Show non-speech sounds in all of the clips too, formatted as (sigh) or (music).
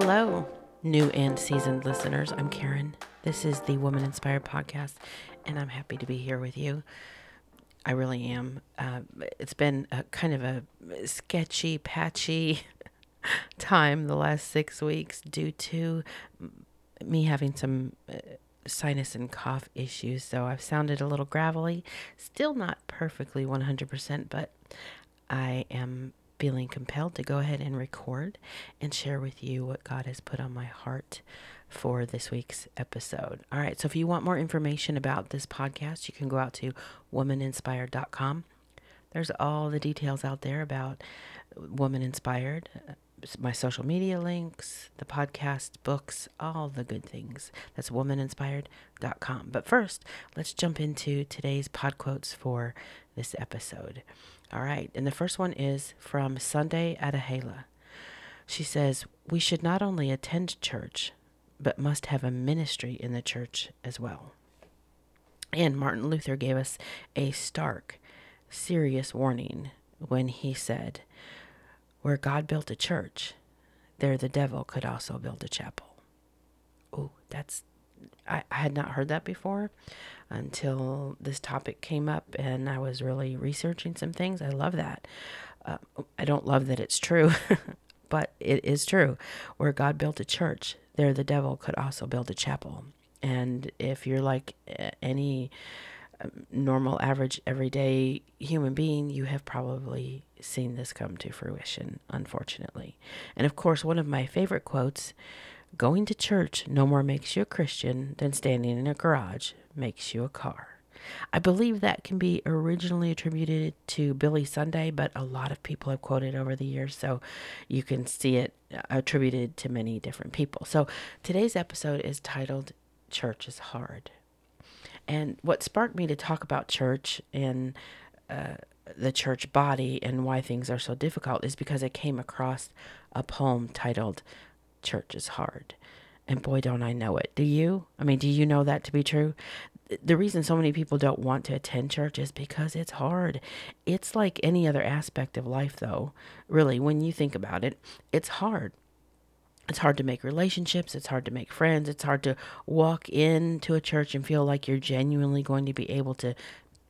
Hello, new and seasoned listeners. I'm Karen. This is the Woman Inspired Podcast, and I'm happy to be here with you. I really am. Uh, it's been a kind of a sketchy, patchy (laughs) time the last six weeks due to me having some uh, sinus and cough issues. So I've sounded a little gravelly, still not perfectly 100%, but I am feeling compelled to go ahead and record and share with you what God has put on my heart for this week's episode. All right, so if you want more information about this podcast, you can go out to womaninspired.com. There's all the details out there about Woman Inspired, uh, my social media links, the podcast, books, all the good things. That's womaninspired.com. But first, let's jump into today's pod quotes for this episode. All right. And the first one is from Sunday Adelaja. She says, We should not only attend church, but must have a ministry in the church as well. And Martin Luther gave us a stark, serious warning when he said, Where God built a church, there the devil could also build a chapel. Oh, that's, I, I had not heard that before until this topic came up and I was really researching some things. I love that. Uh, I don't love that it's true, (laughs) but it is true. Where God built a church, there the devil could also build a chapel. And if you're like any um, normal, average, everyday human being, you have probably seen this come to fruition, unfortunately. And of course, one of my favorite quotes going to church no more makes you a Christian than standing in a garage makes you a car. I believe that can be originally attributed to Billy Sunday, but a lot of people have quoted over the years, so you can see it attributed to many different people. So today's episode is titled Church is Hard. And what sparked me to talk about church and uh, the church body and why things are so difficult is because I came across a poem titled Church is Hard. And boy, don't I know it. Do you? I mean, do you know that to be true? The reason so many people don't want to attend church is because it's hard. It's like any other aspect of life, though, really, when you think about it, it's hard. It's hard to make relationships. It's hard to make friends. It's hard to walk into a church and feel like you're genuinely going to be able to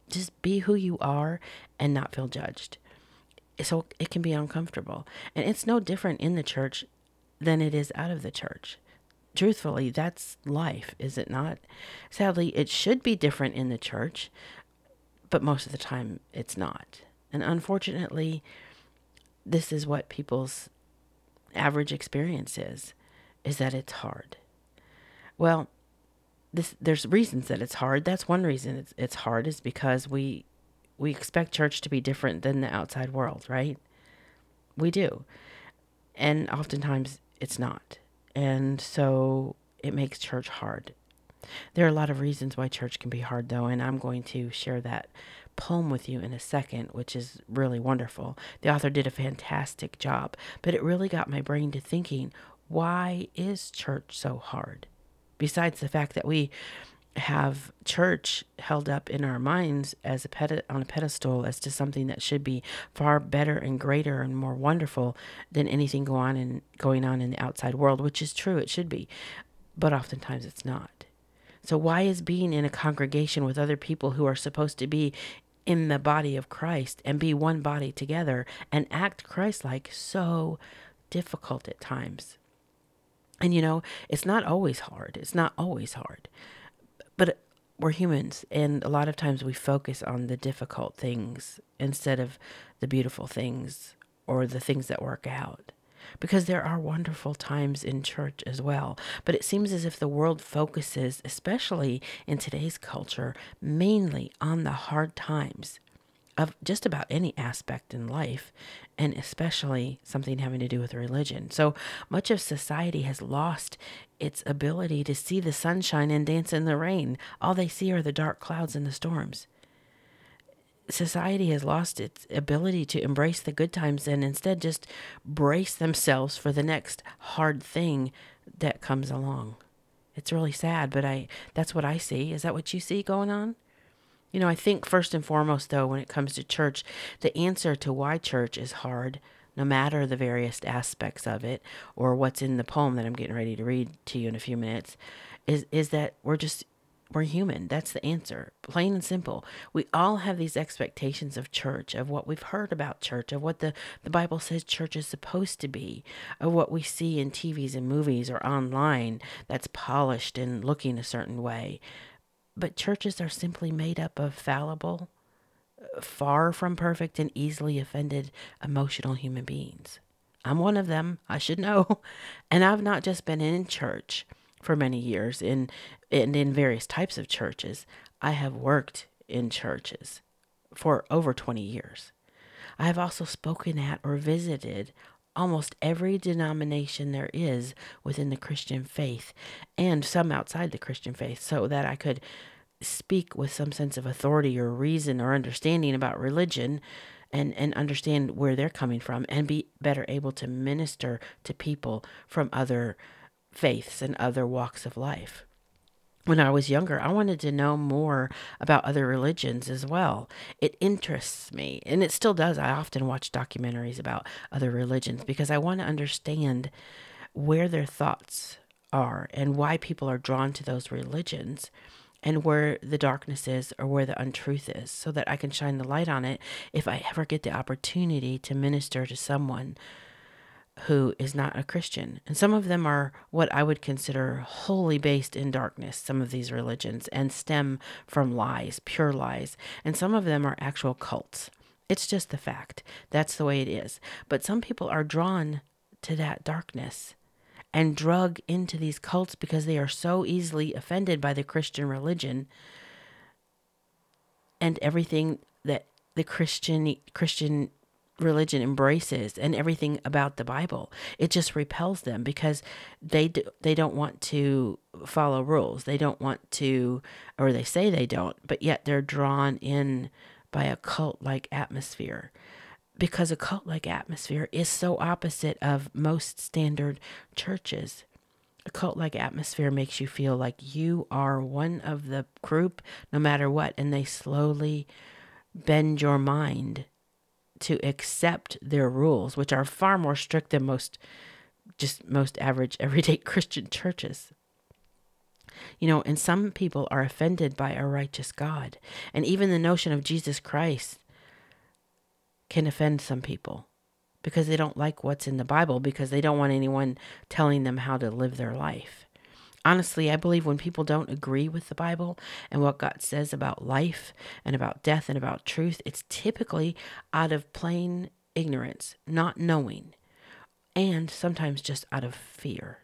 just be who you are and not feel judged. So it can be uncomfortable. And it's no different in the church than it is out of the church truthfully, that's life, is it not? Sadly, it should be different in the church, but most of the time it's not. And unfortunately, this is what people's average experience is, is that it's hard. Well, this there's reasons that it's hard. That's one reason it's it's hard is because we we expect church to be different than the outside world, right? We do. And oftentimes it's not. And so it makes church hard. There are a lot of reasons why church can be hard, though, and I'm going to share that poem with you in a second, which is really wonderful. The author did a fantastic job, but it really got my brain to thinking why is church so hard? Besides the fact that we have church held up in our minds as a on a pedestal as to something that should be far better and greater and more wonderful than anything go on in, going on in the outside world, which is true, it should be, but oftentimes it's not. So why is being in a congregation with other people who are supposed to be in the body of Christ and be one body together and act Christ-like so difficult at times? And you know, it's not always hard. It's not always hard. But we're humans, and a lot of times we focus on the difficult things instead of the beautiful things or the things that work out. Because there are wonderful times in church as well. But it seems as if the world focuses, especially in today's culture, mainly on the hard times of just about any aspect in life, and especially something having to do with religion. So much of society has lost its ability to see the sunshine and dance in the rain. All they see are the dark clouds and the storms. Society has lost its ability to embrace the good times and instead just brace themselves for the next hard thing that comes along. It's really sad, but I that's what I see. Is that what you see going on? You know, I think first and foremost, though, when it comes to church, the answer to why church is hard, no matter the various aspects of it or what's in the poem that I'm getting ready to read to you in a few minutes, is is that we're just we're human. That's the answer. Plain and simple. We all have these expectations of church, of what we've heard about church, of what the, the Bible says church is supposed to be, of what we see in TVs and movies or online that's polished and looking a certain way. But churches are simply made up of fallible, far from perfect, and easily offended emotional human beings. I'm one of them. I should know. (laughs) And I've not just been in church for many years in and in various types of churches. I have worked in churches for over 20 years. I have also spoken at or visited almost every denomination there is within the Christian faith and some outside the Christian faith so that I could speak with some sense of authority or reason or understanding about religion and, and understand where they're coming from and be better able to minister to people from other faiths and other walks of life when I was younger, I wanted to know more about other religions as well. It interests me, and it still does. I often watch documentaries about other religions because I want to understand where their thoughts are and why people are drawn to those religions and where the darkness is or where the untruth is so that I can shine the light on it if I ever get the opportunity to minister to someone who is not a Christian. And some of them are what I would consider wholly based in darkness, some of these religions, and stem from lies, pure lies. And some of them are actual cults. It's just the fact. That's the way it is. But some people are drawn to that darkness and drug into these cults because they are so easily offended by the Christian religion and everything that the Christian Christian religion embraces and everything about the Bible. It just repels them because they do, they don't want to follow rules. They don't want to or they say they don't, but yet they're drawn in by a cult like atmosphere. Because a cult like atmosphere is so opposite of most standard churches. A cult like atmosphere makes you feel like you are one of the group no matter what, and they slowly bend your mind to accept their rules, which are far more strict than most just most average (laughs) everyday Christian churches. You know, and some people are offended by a righteous God. And even the notion of Jesus Christ can offend some people because they don't like what's in the Bible because they don't want anyone telling them how to live their life. Honestly, I believe when people don't agree with the Bible and what God says about life and about death and about truth, it's typically out of plain ignorance, not knowing, and sometimes just out of fear.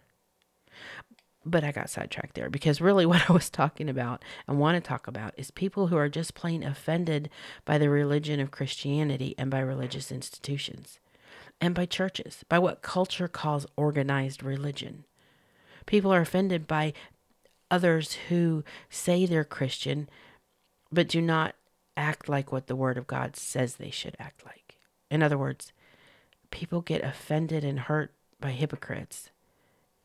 But I got sidetracked there because really (laughs) what I was talking about and want to talk about is people who are just plain offended by the religion of Christianity and by religious institutions and by churches, by what culture calls organized religion. People are offended by others who say they're Christian but do not act like what the Word of God says they should act like. In other words, people get offended and hurt by hypocrites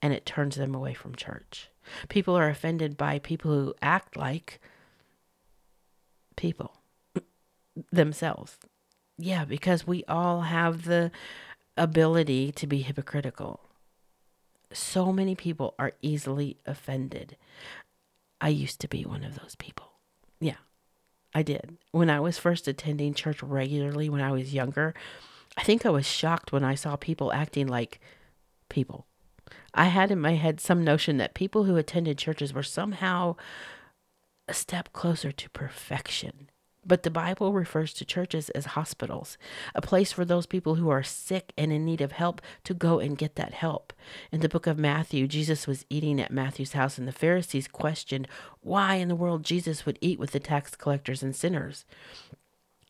and it turns them away from church. People are offended by people who act like people (clears throat) themselves. Yeah, because we all have the ability to be hypocritical so many people are easily offended. I used to be one of those people. Yeah, I did. When I was first attending church regularly when I was younger, I think I was shocked when I saw people acting like people. I had in my head some notion that people who attended churches were somehow a step closer to perfection. But the Bible refers to churches as hospitals, a place for those people who are sick and in need of help to go and get that help. In the book of Matthew, Jesus was eating at Matthew's house, and the Pharisees questioned why in the world Jesus would eat with the tax collectors and sinners.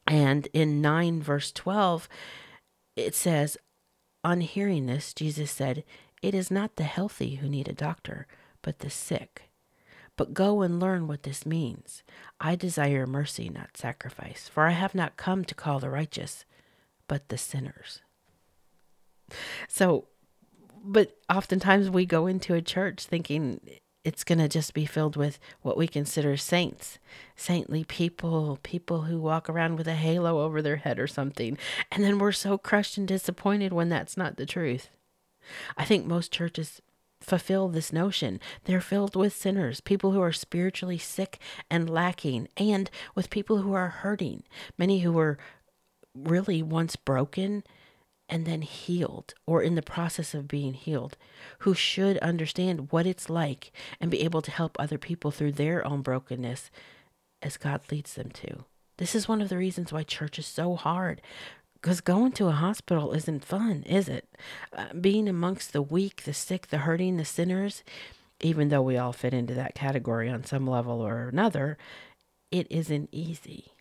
And in 9, verse 12, it says, On hearing this, Jesus said, It is not the healthy who need a doctor, but the sick. But go and learn what this means. I desire mercy, not sacrifice, for I have not come to call the righteous, but the sinners. So, but oftentimes we go into a church thinking it's going to just be filled with what we consider saints, saintly people, people who walk around with a halo over their head or something. And then we're so crushed and disappointed when that's not the truth. I think most churches fulfill this notion. They're filled with sinners, people who are spiritually sick and lacking, and with people who are hurting, many who were really once broken and then healed or in the process of being healed, who should understand what it's like and be able to help other people through their own brokenness as God leads them to. This is one of the reasons why church is so hard. Because going to a hospital isn't fun, is it? Uh, being amongst the weak, the sick, the hurting, the sinners, even though we all fit into that category on some level or another, it isn't easy.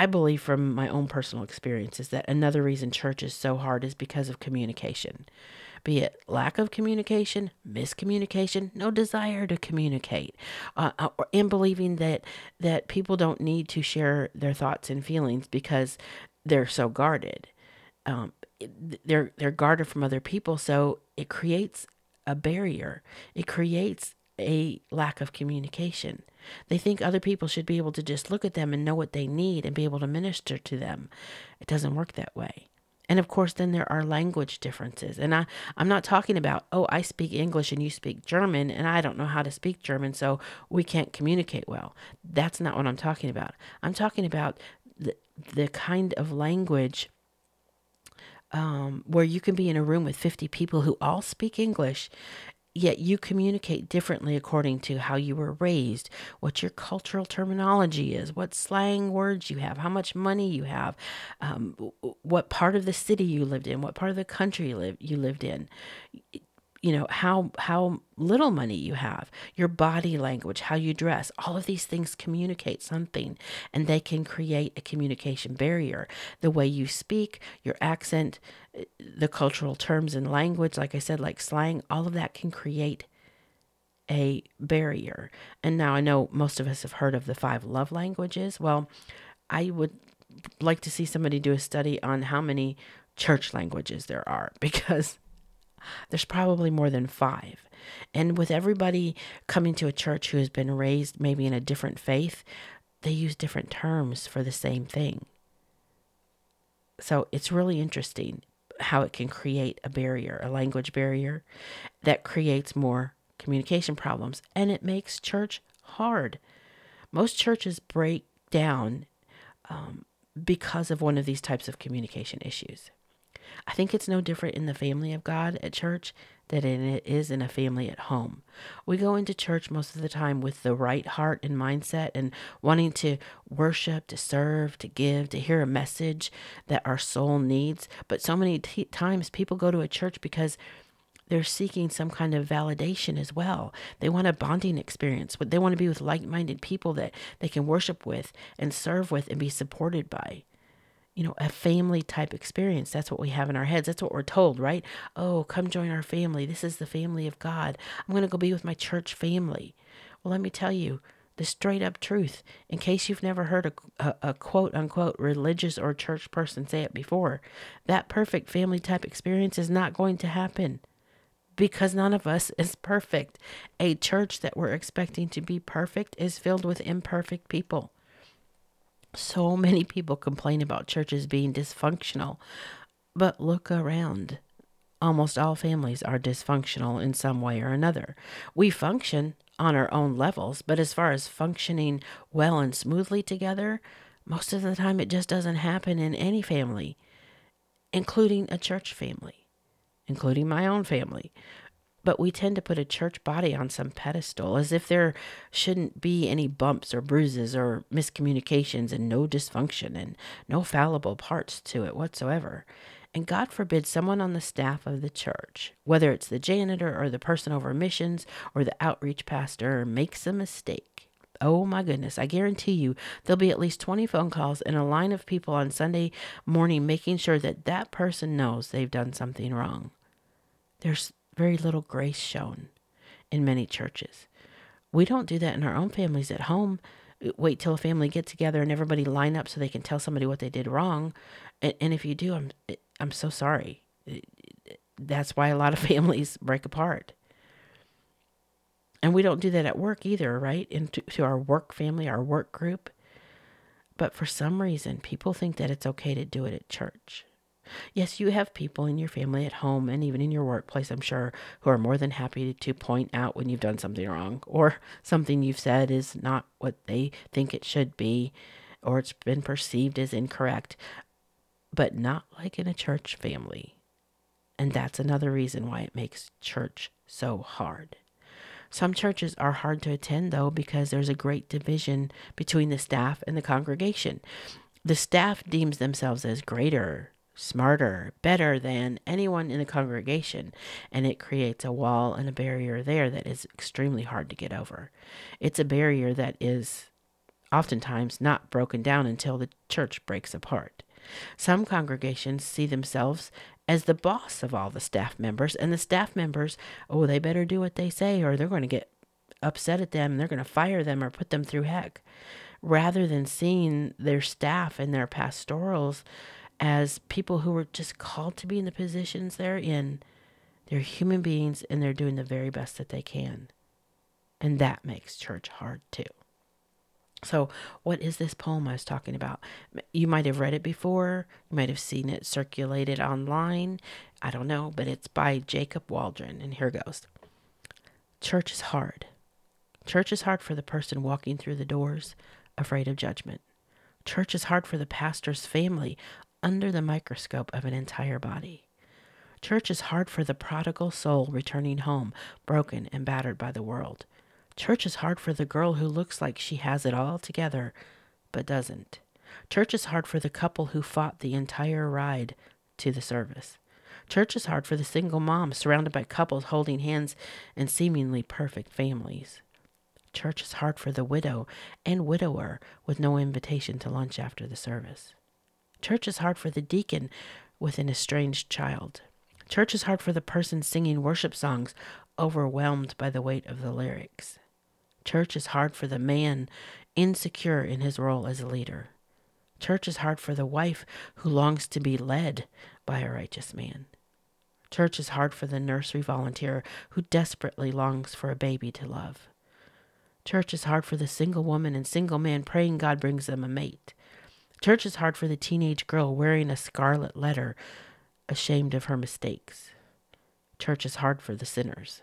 I believe from my own personal experiences that another reason church is so hard is because of communication. Be it lack of communication, miscommunication, no desire to communicate, uh, uh and believing that that people don't need to share their thoughts and feelings because they're so guarded. Um, they're they're guarded from other people, so it creates a barrier. It creates a lack of communication. They think other people should be able to just look at them and know what they need and be able to minister to them. It doesn't work that way. And of course, then there are language differences. And I, I'm not talking about, oh, I speak English and you speak German and I don't know how to speak German, so we can't communicate well. That's not what I'm talking about. I'm talking about the, kind of language um, where you can be in a room with 50 people who all speak English yet you communicate differently according to how you were raised, what your cultural terminology is, what slang words you have, how much money you have, um, what part of the city you lived in, what part of the country you, you lived in you know how how little money you have your body language how you dress all of these things communicate something and they can create a communication barrier. The way you speak your accent the cultural terms and language like i said like slang all of that can create a barrier. And now i know most of us have heard of the five love languages. Well i would like to see somebody do a study on how many church languages there are (laughs) because there's probably more than five. And with everybody coming to a church who has been raised maybe in a different faith, they use different terms for the same thing. So it's really interesting how it can create a barrier, a language barrier that creates more communication problems. And it makes church hard. Most churches break down um, because of one of these types of communication issues. I think it's no different in the family of God at church than it is in a family at home. We go into church most of the time with the right heart and mindset and wanting to worship, to serve, to give, to hear a message that our soul needs. But so many t- times people go to a church because they're seeking some kind of validation as well. They want a bonding experience. They want to be with like minded people that they can worship with and serve with and be supported by you know, a family type experience. That's what we have in our heads. That's what we're told, right? Oh, come join our family. This is the family of God. I'm going to go be with my church family. Well, let me tell you the straight up truth, in case you've never heard a, a, a, quote unquote religious or church person say it before. That perfect family type experience is not going to happen because none of us is perfect. A church that we're expecting to be perfect is filled with imperfect people. So many people complain about churches being dysfunctional, but look around. Almost all families are dysfunctional in some way or another. We function on our own levels, but as far as functioning well and smoothly together, most of the time it just doesn't happen in any family, including a church family, including my own family but we tend to put a church body on some pedestal as if there shouldn't be any bumps or bruises or miscommunications and no dysfunction and no fallible parts to it whatsoever. And God forbid someone on the staff of the church, whether it's the janitor or the person over missions or the outreach pastor, makes a mistake. Oh my goodness, I guarantee you there'll be at least 20 phone calls and a line of people on Sunday morning making sure that that person knows they've done something wrong. There's very little grace shown in many churches. We don't do that in our own families at home. Wait till a family get together and everybody line up so they can tell somebody what they did wrong. And, and if you do, I'm I'm so sorry. That's why a lot of (laughs) families break apart. And we don't do that at work either, right? Into to our work family, our work group. But for some reason, people think that it's okay to do it at church. Yes, you have people in your family at home and even in your workplace, I'm sure, who are more than happy to point out when you've done something wrong or (laughs) something you've said is not what they think it should be or it's been perceived as incorrect, but not like in a church family. And that's another reason why it makes church so hard. Some churches are hard to attend, though, because there's a great division between the staff and the congregation. The staff deems themselves as greater smarter, better than anyone in the congregation, and it creates a wall and a barrier there that is extremely hard to get over. It's a barrier that is oftentimes not broken down until the church breaks apart. Some congregations see themselves as the boss of all the staff members, and the staff members, oh, they better do what they say, or they're going to get upset at them and they're going to fire them or put them through heck. Rather than seeing their staff and their pastorals as people who were just called to be in the positions they're in. They're human beings and they're doing the very best that they can. And that makes church hard too. So, what is this poem I was talking about? You might have read it before, you might have seen it circulated online. I don't know, but it's by Jacob Waldron. And here goes Church is hard. Church is hard for the person walking through the doors, afraid of judgment. Church is hard for the pastor's family, under the microscope of an entire body. Church is hard for the prodigal soul returning home, broken and battered by the world. Church is hard for the girl who looks like she has it all together, but doesn't. Church is hard for the couple who fought the entire ride to the service. Church is hard for the single mom surrounded by couples holding hands and seemingly perfect families. Church is hard for the widow and widower with no invitation to lunch after the service. Church is hard for the deacon with an estranged child. Church is hard for the person singing worship songs, overwhelmed by the weight of the lyrics. Church is hard for the man insecure in his role as a leader. Church is hard for the wife who longs to be led by a righteous man. Church is hard for the nursery volunteer who desperately longs for a baby to love. Church is hard for the single woman and single man praying God brings them a mate. Church is hard for the teenage girl wearing a scarlet letter, ashamed of her mistakes. Church is hard for the sinners.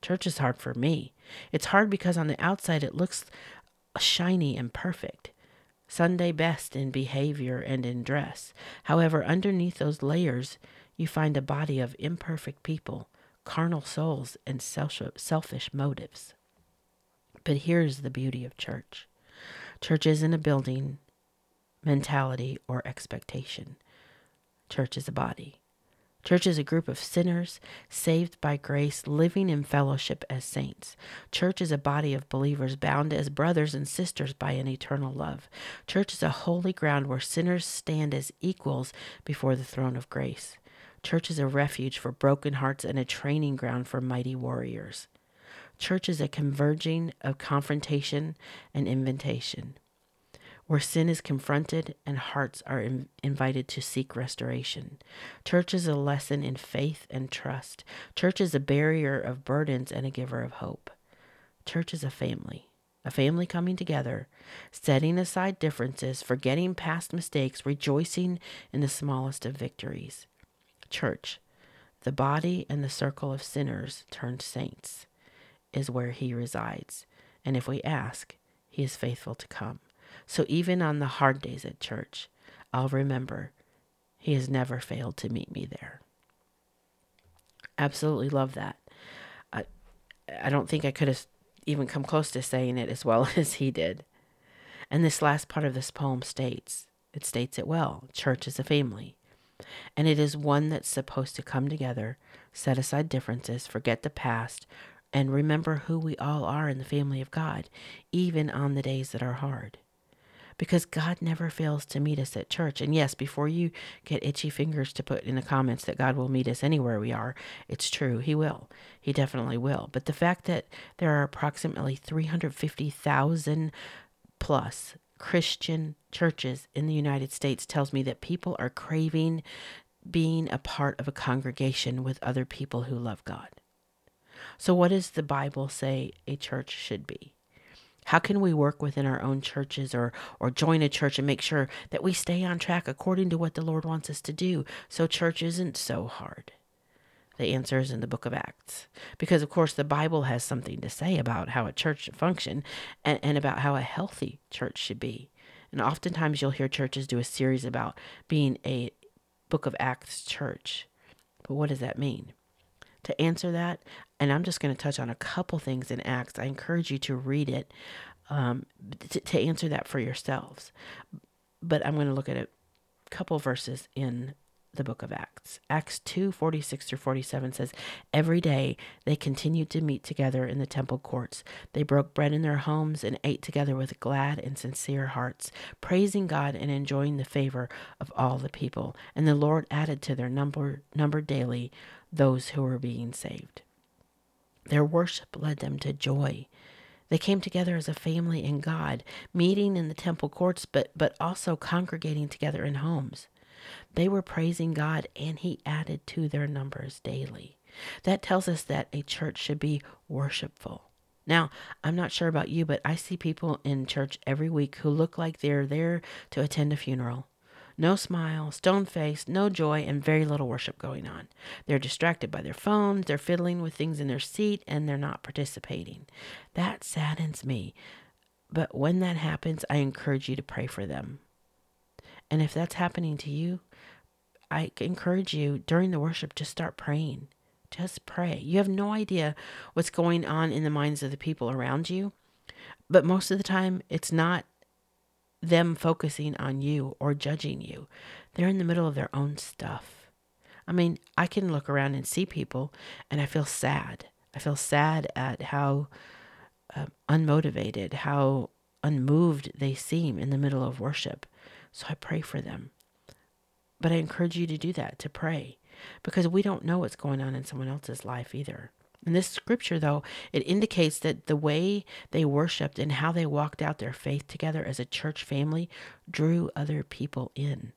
Church is hard for me. It's hard because on the outside it looks shiny and perfect. Sunday best in behavior and in dress. However, underneath those layers, you find a body of imperfect people, carnal souls, and selfish motives. But here's the beauty of church church isn't a building, mentality, or expectation. Church is a body. Church is a group of sinners saved by grace, living in fellowship as saints. Church is a body of believers bound as brothers and sisters by an eternal love. Church is a holy ground where sinners stand as equals before the throne of grace. Church is a refuge for broken hearts and a training ground for mighty warriors. Church is a converging of confrontation and invitation where sin is confronted and hearts are in, invited to seek restoration. Church is a lesson in faith and trust. Church is a barrier of burdens and a giver of hope. Church is a family, a family coming together, setting aside differences, forgetting past mistakes, rejoicing in the smallest of victories. Church, the body and the circle of sinners turned saints, is where he resides. And if we ask, he is faithful to come. So even on the hard days at church, I'll remember he has never failed to meet me there. Absolutely love that. I, I don't think I could have even come close to saying it as well (laughs) as he did. And this last part of this poem states it states it well church is a family. And it is one that's supposed to come together, set aside differences, forget the past, and remember who we all are in the family of God, even on the days that are hard because God never fails to meet us at church. And yes, before you get itchy fingers to put in the comments that God will meet us anywhere we are, it's true. He will. He definitely will. But the fact that there are approximately 350,000 plus Christian churches in the United States tells me that people are craving being a part of a congregation with other people who love God. So, what does the Bible say a church should be? How can we work within our own churches or, or join a church and make sure that we stay on track according to what the Lord wants us to do so church isn't so hard? The answer is in the book of Acts. Because, of course, the Bible has something to say about how a church should function and, and about how a healthy church should be. And oftentimes you'll hear churches do a series about being a book of Acts church. But what does that mean? To answer that, and I'm just going to touch on a couple things in Acts, I encourage you to read it um, to, to answer that for yourselves. But I'm going to look at a couple verses in the book of Acts. Acts 2 46 through 47 says, Every day they continued to meet together in the temple courts. They broke bread in their homes and ate together with glad and sincere hearts, praising God and enjoying the favor of all the people. And the Lord added to their number, number daily those who were being saved. Their worship led them to joy. They came together as a family in God, meeting in the temple courts, but, but also congregating together in homes. They were praising God, and He added to their numbers daily. That tells us that a church should be worshipful. Now, I'm not sure about you, but I see people in church every week who look like they're there to attend a funeral. No smile, stone face, no joy, and very little worship going on. They're distracted by their phones, they're fiddling with things in their seat, and they're not participating. That saddens me. But when that happens, I encourage you to pray for them. And if that's happening to you, I encourage you during the worship to start praying. Just pray. You have no idea what's going on in the minds of the people around you. But most of the time, it's not them focusing on you or judging you. They're in the middle of their own stuff. I mean, I can look around and see people and I feel sad. I feel sad at how uh, unmotivated, how unmoved they seem in the middle of worship. So I pray for them. But I encourage you to do that, to pray, because we don't know what's going on in someone else's life either. In this scripture, though, it indicates that the way they worshiped and how they walked out their faith together as a church family drew other people in.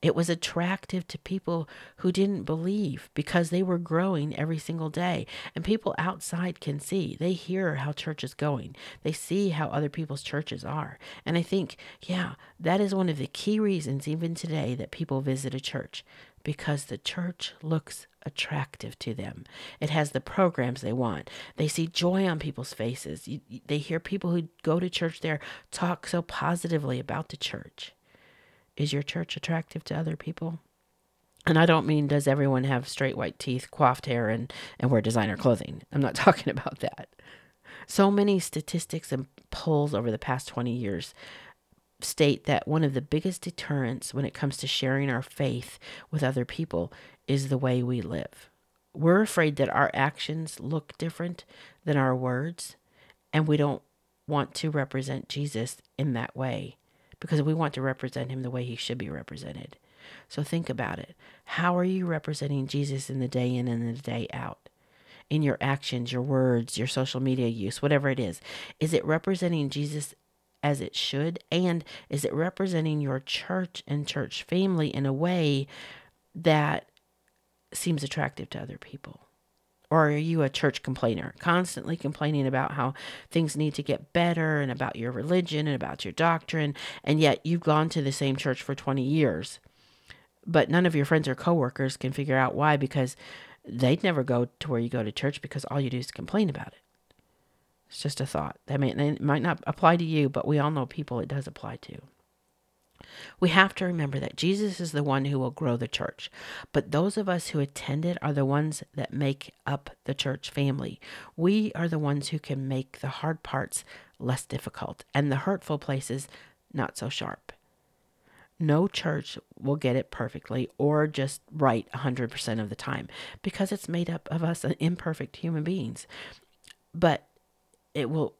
It was attractive to people who didn't believe because they were growing every single day. And people outside can see. They hear how church is going. They see how other people's churches are. And I think, yeah, that is one of the key reasons, even today, that people visit a church because the church looks attractive to them. It has the programs they want. They see joy on people's faces. You, they hear people who go to church there talk so positively about the church. Is your church attractive to other people? And I don't mean does everyone have straight white teeth, coiffed hair, and, and wear designer clothing. I'm not (laughs) talking about that. So many statistics and polls over the past 20 years state that one of the biggest deterrents when it comes to sharing our faith with other people is the way we live. We're afraid that our actions look different than our words, and we don't want to represent Jesus in that way because we want to represent him the way he should be represented. So think about it. How are you representing Jesus in the day in and the day out? In your actions, your words, your social media use, whatever it is. Is it representing Jesus as it should? And is it representing your church and church family in a way that seems attractive to other people? Or are you a church complainer, constantly complaining about how things need to get better and about your religion and about your doctrine, and yet you've gone to the same church for 20 years? But none of your friends or coworkers can figure out why because they'd never go to where you go to church because all you do is complain about it. It's just a thought. That may, it might not apply to you, but we all know people it does apply to. We have to remember that Jesus is the one who will grow the church, but those of us who attend it are the ones that make up the church family. We are the ones who can make the hard parts less difficult and the hurtful places not so sharp. No church will get it perfectly or just right 100% of the time because it's made up of us imperfect human beings. But it will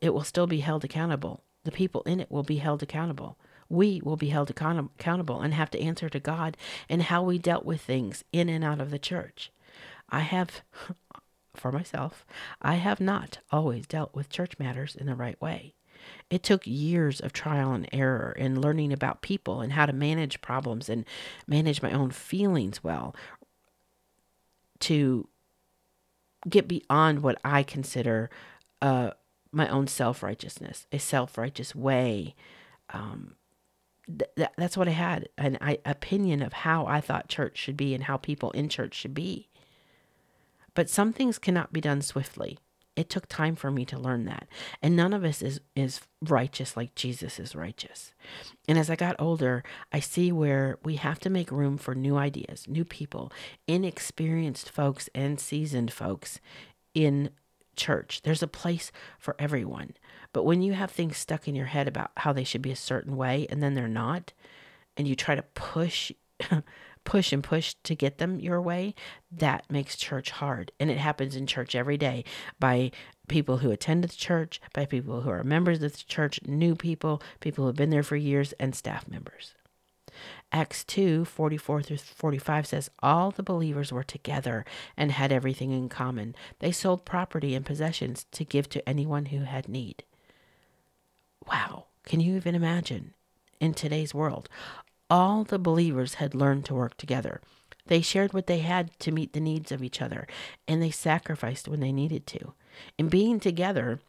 it will still be held accountable. The people in it will be held accountable we will be held account- accountable and have to answer to God and how we dealt with things in and out of the church. I have, (laughs) for myself, I have not always dealt with church matters in the right way. It took years of trial and error and learning about people and how to manage problems and manage my own feelings well to get beyond what I consider uh, my own self righteousness, a self righteous way. Um, th- that's what I had an I, opinion of how I thought church should be and how people in church should be. But some things cannot be done swiftly. It took time for me to learn that. And none of us is, is righteous like Jesus is righteous. And as I got older, I see where we have to make room for new ideas, new people, inexperienced folks, and seasoned folks in church. There's a place for everyone. But when you have things stuck in your head about how they should be a certain way and then they're not, and you try to push (laughs) push and push to get them your way, that makes church hard. And it happens in church every day by people who attend the church, by people who are members of the church, new people, people who have been there for years, and staff members. Acts 2 44 through 45 says, All the believers were together and had everything in common. They sold property and possessions to give to anyone who had need. Wow, can you even imagine in today's world? All the believers had learned to work together. They shared what they had to meet the needs of each other, and they sacrificed when they needed to. In being together,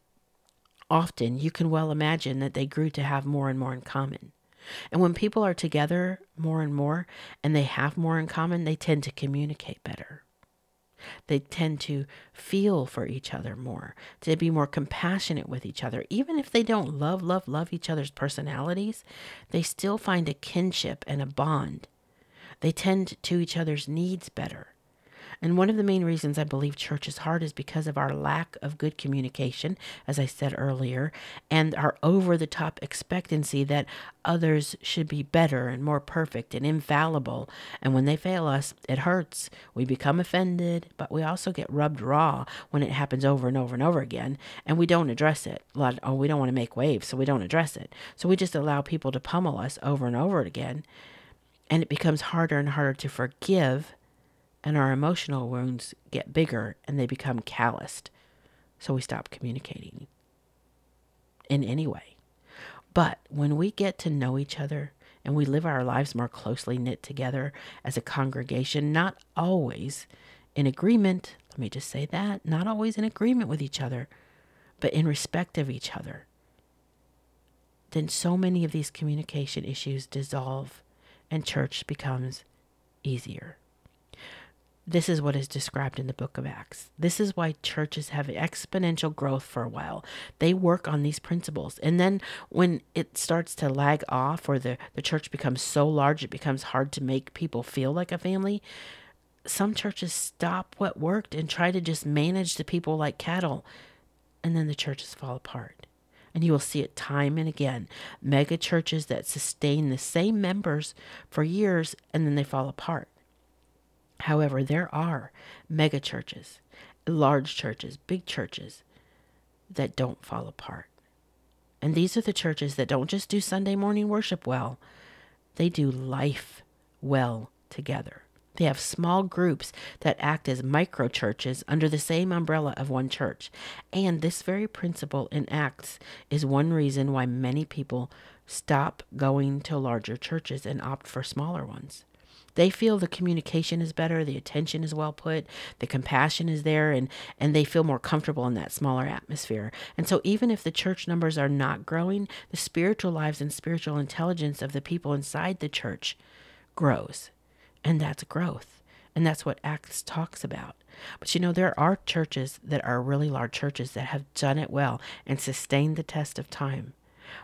often you can well imagine that they grew to have more and more in common. And when people are together more and more and they have more in common, they tend to communicate better. They tend to feel for each other more, to be more compassionate with each other. Even if they don't love, love, love each other's personalities, they still find a kinship and a bond. They tend to each other's needs better. And one of the main reasons I believe church is hard is because of our lack of good communication, as I said earlier, and our over the top expectancy that others should be better and more perfect and infallible. And when they fail us, it hurts. We become offended, but we also get rubbed raw when it happens over and over and over again, and we don't address it. Lot, oh, we don't want to make waves, so we don't address it. So we just allow people to pummel us over and over again. And it becomes harder and harder to forgive and our emotional wounds get bigger and they become calloused. So we stop communicating in any way. But when we get to know each other and we live our lives more closely knit together as a congregation, not always in agreement, let me just say that, not always in agreement with each other, but in respect of each other, then so many of these communication issues dissolve and church becomes easier. This is what is described in the book of Acts. This is why churches have exponential growth for a while. They work on these principles. And then when it starts to lag off or the, the church becomes so large it becomes hard to make people feel like a family, some churches stop what worked and try to just manage the people like cattle. And then the churches fall apart. And you will see it time and again. Mega churches that sustain the same members for years and then they fall apart However, there are mega churches, large churches, big churches that don't fall apart. And these are the churches that don't just do Sunday morning worship well, they do life well together. They have small groups that act as micro churches under the same umbrella of one church. And this very principle in Acts is one reason why many people stop going to larger churches and opt for smaller ones. They feel the communication is better, the attention is well put, the compassion is there, and, and they feel more comfortable in that smaller atmosphere. And so, even if the church numbers are not growing, the spiritual lives and spiritual intelligence of the people inside the church grows. And that's growth. And that's what Acts talks about. But you know, there are churches that are really large churches that have done it well and sustained the test of time,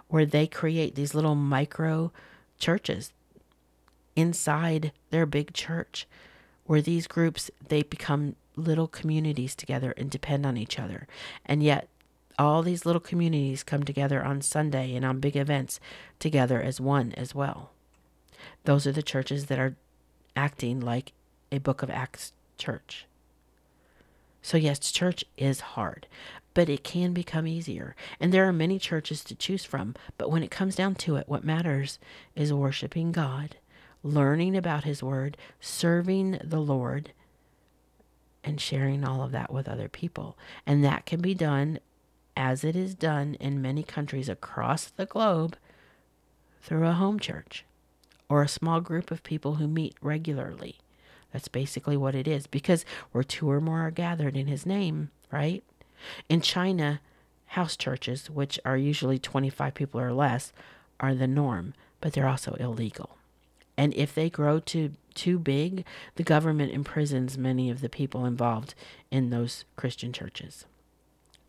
where they create these little micro churches inside their big church where these groups they become little communities together and depend on each other and yet all these little communities come together on Sunday and on big events together as one as well those are the churches that are acting like a book of acts church so yes church is hard but it can become easier. And there are many churches to choose from. But when it comes down to it, what matters is worshiping God learning about His Word, serving the Lord, and sharing all of that with other people. And that can be done as it is done in many countries across the globe through a home church or a small group of people who meet regularly. That's basically what it is because where two or more are gathered in his name, right? In China, house churches, which are usually 25 people or less, are the norm, but they're also illegal. And if they grow to too big, the government imprisons many of the people involved in those Christian churches.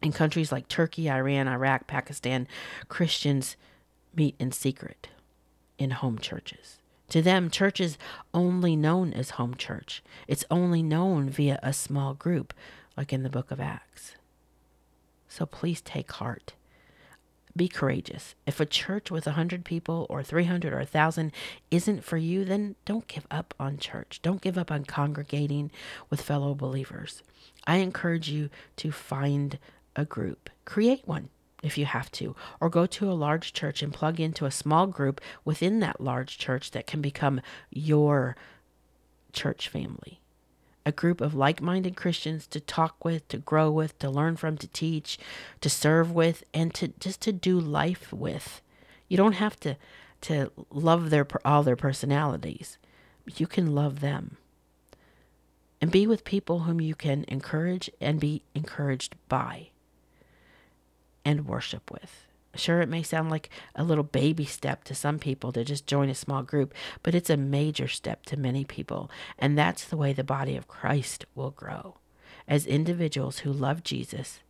In countries like Turkey, Iran, Iraq, Pakistan, Christians meet in secret in home churches. To them, church is only known as home church. It's only known via a small group, like in the book of Acts. So please take heart. Be courageous. If a church with a 100 people or 300 or a 1,000 isn't for you, then don't give up on church. Don't give up on congregating with fellow believers. I encourage you to find a group, create one if you have to, or go to a large church and plug into a small group within that large church that can become your church family. A group of like minded Christians to talk with, to grow with, to learn from, to teach, to serve with, and to just to do life with. You don't have to, to love their all their personalities. You can love them. And be with people whom you can encourage and be encouraged by and worship with. Sure, it may sound like a little baby step to some people to just join a small group, but it's a major step to many people. And that's the way the body of Christ will grow as individuals who love Jesus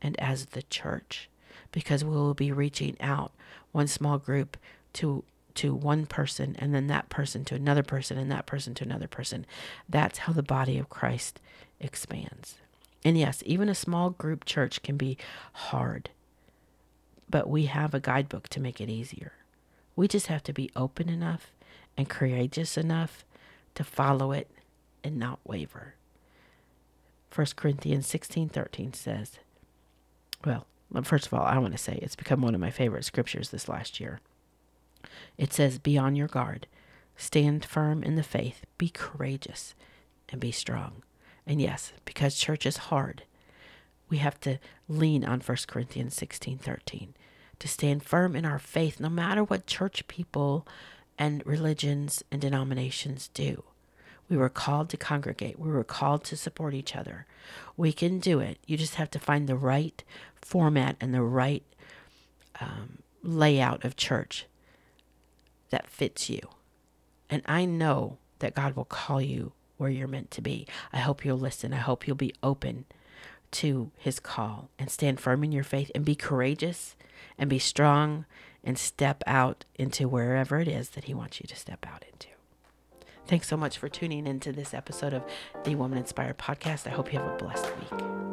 and as the church, because we will be reaching out one small group to to one person and then that person to another person and that person to another person. That's how the body of Christ expands. And yes, even a small group church can be hard, but we have a guidebook to make it easier. We just have to be open enough and courageous enough to follow it and not waver. 1 Corinthians 16:13 says, well, first of all, I want to say it's become one of my favorite scriptures this last year. It says, "Be on your guard, stand firm in the faith, be courageous, and be strong." And yes, because church is hard, we have to lean on 1 Corinthians 16 13 to stand firm in our faith, no matter what church people and religions and denominations do. We were called to congregate. We were called to support each other. We can do it. You just have to find the right format and the right um, layout of church that fits you. And I know that God will call you where you're meant to be. I hope you'll listen. I hope you'll be open to his call and stand firm in your faith and be courageous and be strong and step out into wherever it is that he wants you to step out into. Thanks so much for tuning into this episode of the Woman Inspired podcast. I hope you have a blessed week.